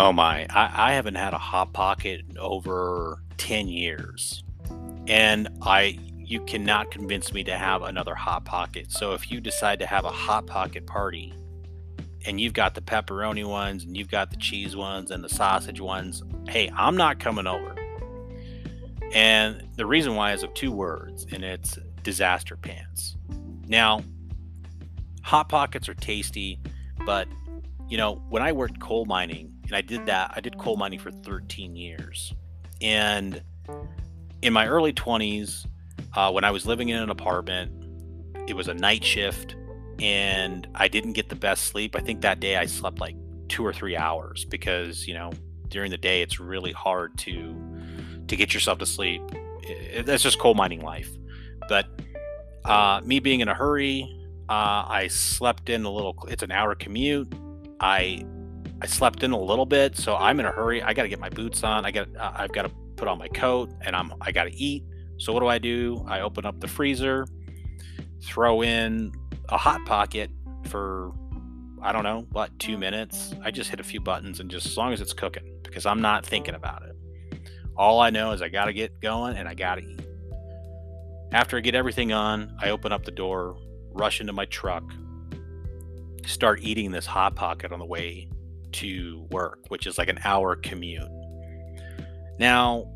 Oh my, I, I haven't had a hot pocket in over 10 years. And I you cannot convince me to have another hot pocket. So if you decide to have a hot pocket party and you've got the pepperoni ones and you've got the cheese ones and the sausage ones, hey, I'm not coming over. And the reason why is of two words, and it's disaster pants. Now, hot pockets are tasty, but you know, when I worked coal mining, and I did that, I did coal mining for 13 years. And in my early 20s, uh, when I was living in an apartment, it was a night shift and I didn't get the best sleep. I think that day I slept like two or three hours because, you know, during the day it's really hard to to get yourself to sleep. That's just coal mining life. But uh, me being in a hurry, uh, I slept in a little. It's an hour commute. I I slept in a little bit, so I'm in a hurry. I got to get my boots on. I got uh, I've got to put on my coat, and I'm I got to eat. So what do I do? I open up the freezer, throw in a hot pocket for I don't know what two minutes. I just hit a few buttons and just as long as it's cooking because I'm not thinking about it. All I know is I got to get going and I got to eat. After I get everything on, I open up the door, rush into my truck, start eating this hot pocket on the way to work, which is like an hour commute. Now,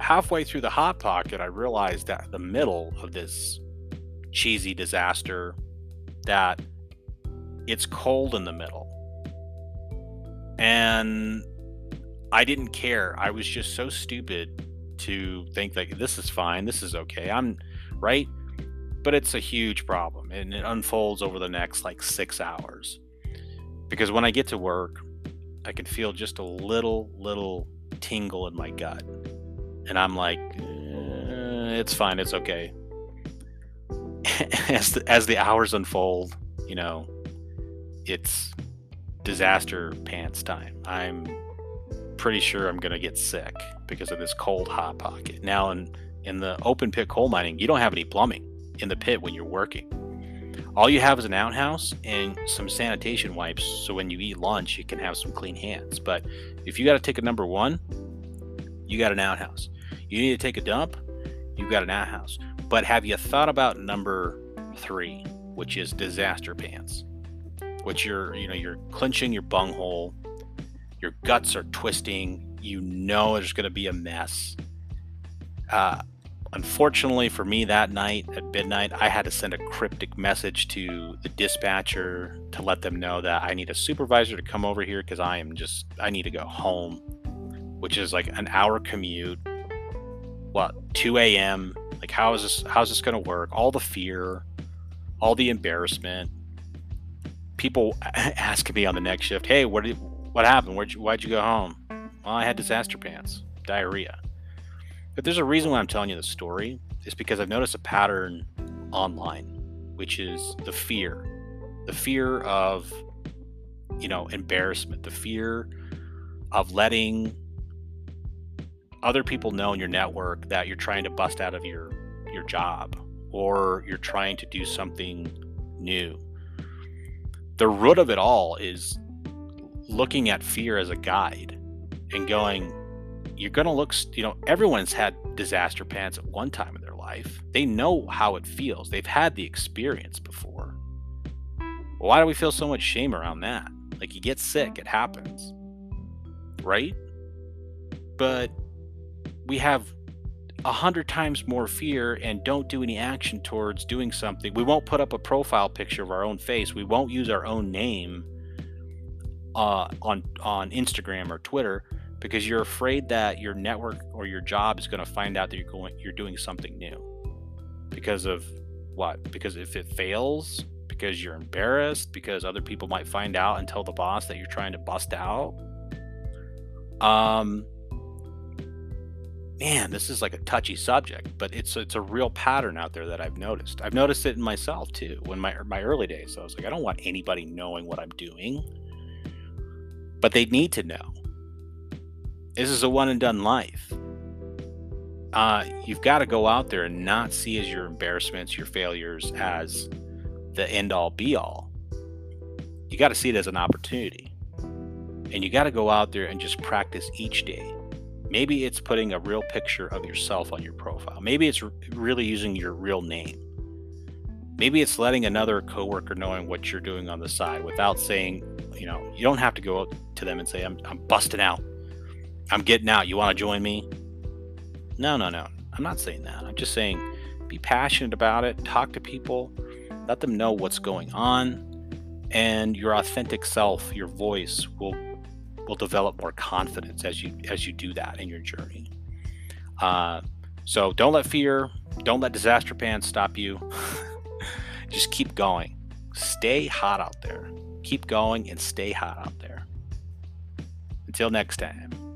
halfway through the hot pocket, I realized that the middle of this cheesy disaster that it's cold in the middle. And I didn't care. I was just so stupid to think like this is fine, this is okay. I'm right, but it's a huge problem and it unfolds over the next like 6 hours. Because when I get to work, I can feel just a little little tingle in my gut. And I'm like eh, it's fine, it's okay. as the, as the hours unfold, you know, it's disaster pants time. I'm pretty sure I'm going to get sick because of this cold hot pocket. Now, in in the open pit coal mining, you don't have any plumbing in the pit when you're working. All you have is an outhouse and some sanitation wipes, so when you eat lunch, you can have some clean hands. But if you got to take a number one, you got an outhouse. You need to take a dump, you got an outhouse. But have you thought about number three, which is disaster pants? Which you're, you know, you're clenching your bunghole, your guts are twisting, you know there's going to be a mess. Uh, unfortunately for me that night at midnight, I had to send a cryptic message to the dispatcher to let them know that I need a supervisor to come over here because I am just, I need to go home, which is like an hour commute. What, 2 a.m.? Like, how is this, how's this going to work? All the fear, all the embarrassment. People asking me on the next shift, hey, what did, what happened? Where'd you, why'd you go home? Well, I had disaster pants, diarrhea. But there's a reason why I'm telling you the story. It's because I've noticed a pattern online, which is the fear, the fear of, you know, embarrassment, the fear of letting other people know in your network that you're trying to bust out of your your job or you're trying to do something new. The root of it all is looking at fear as a guide and going, you're going to look, you know, everyone's had disaster pants at one time in their life. They know how it feels, they've had the experience before. Why do we feel so much shame around that? Like you get sick, it happens, right? But we have a hundred times more fear and don't do any action towards doing something. We won't put up a profile picture of our own face. We won't use our own name uh, on on Instagram or Twitter because you're afraid that your network or your job is going to find out that you're going you're doing something new. Because of what? Because if it fails, because you're embarrassed, because other people might find out and tell the boss that you're trying to bust out. Um man, this is like a touchy subject, but it's it's a real pattern out there that I've noticed. I've noticed it in myself too. When my my early days, I was like, I don't want anybody knowing what I'm doing, but they need to know. This is a one and done life. Uh, you've got to go out there and not see as your embarrassments, your failures as the end all be all. You got to see it as an opportunity. And you got to go out there and just practice each day. Maybe it's putting a real picture of yourself on your profile. Maybe it's really using your real name. Maybe it's letting another coworker knowing what you're doing on the side without saying, you know, you don't have to go to them and say, I'm, I'm busting out. I'm getting out. You want to join me? No, no, no. I'm not saying that. I'm just saying be passionate about it, talk to people, let them know what's going on, and your authentic self, your voice will will develop more confidence as you as you do that in your journey. Uh, so don't let fear, don't let disaster pants stop you. Just keep going. Stay hot out there. Keep going and stay hot out there. Until next time.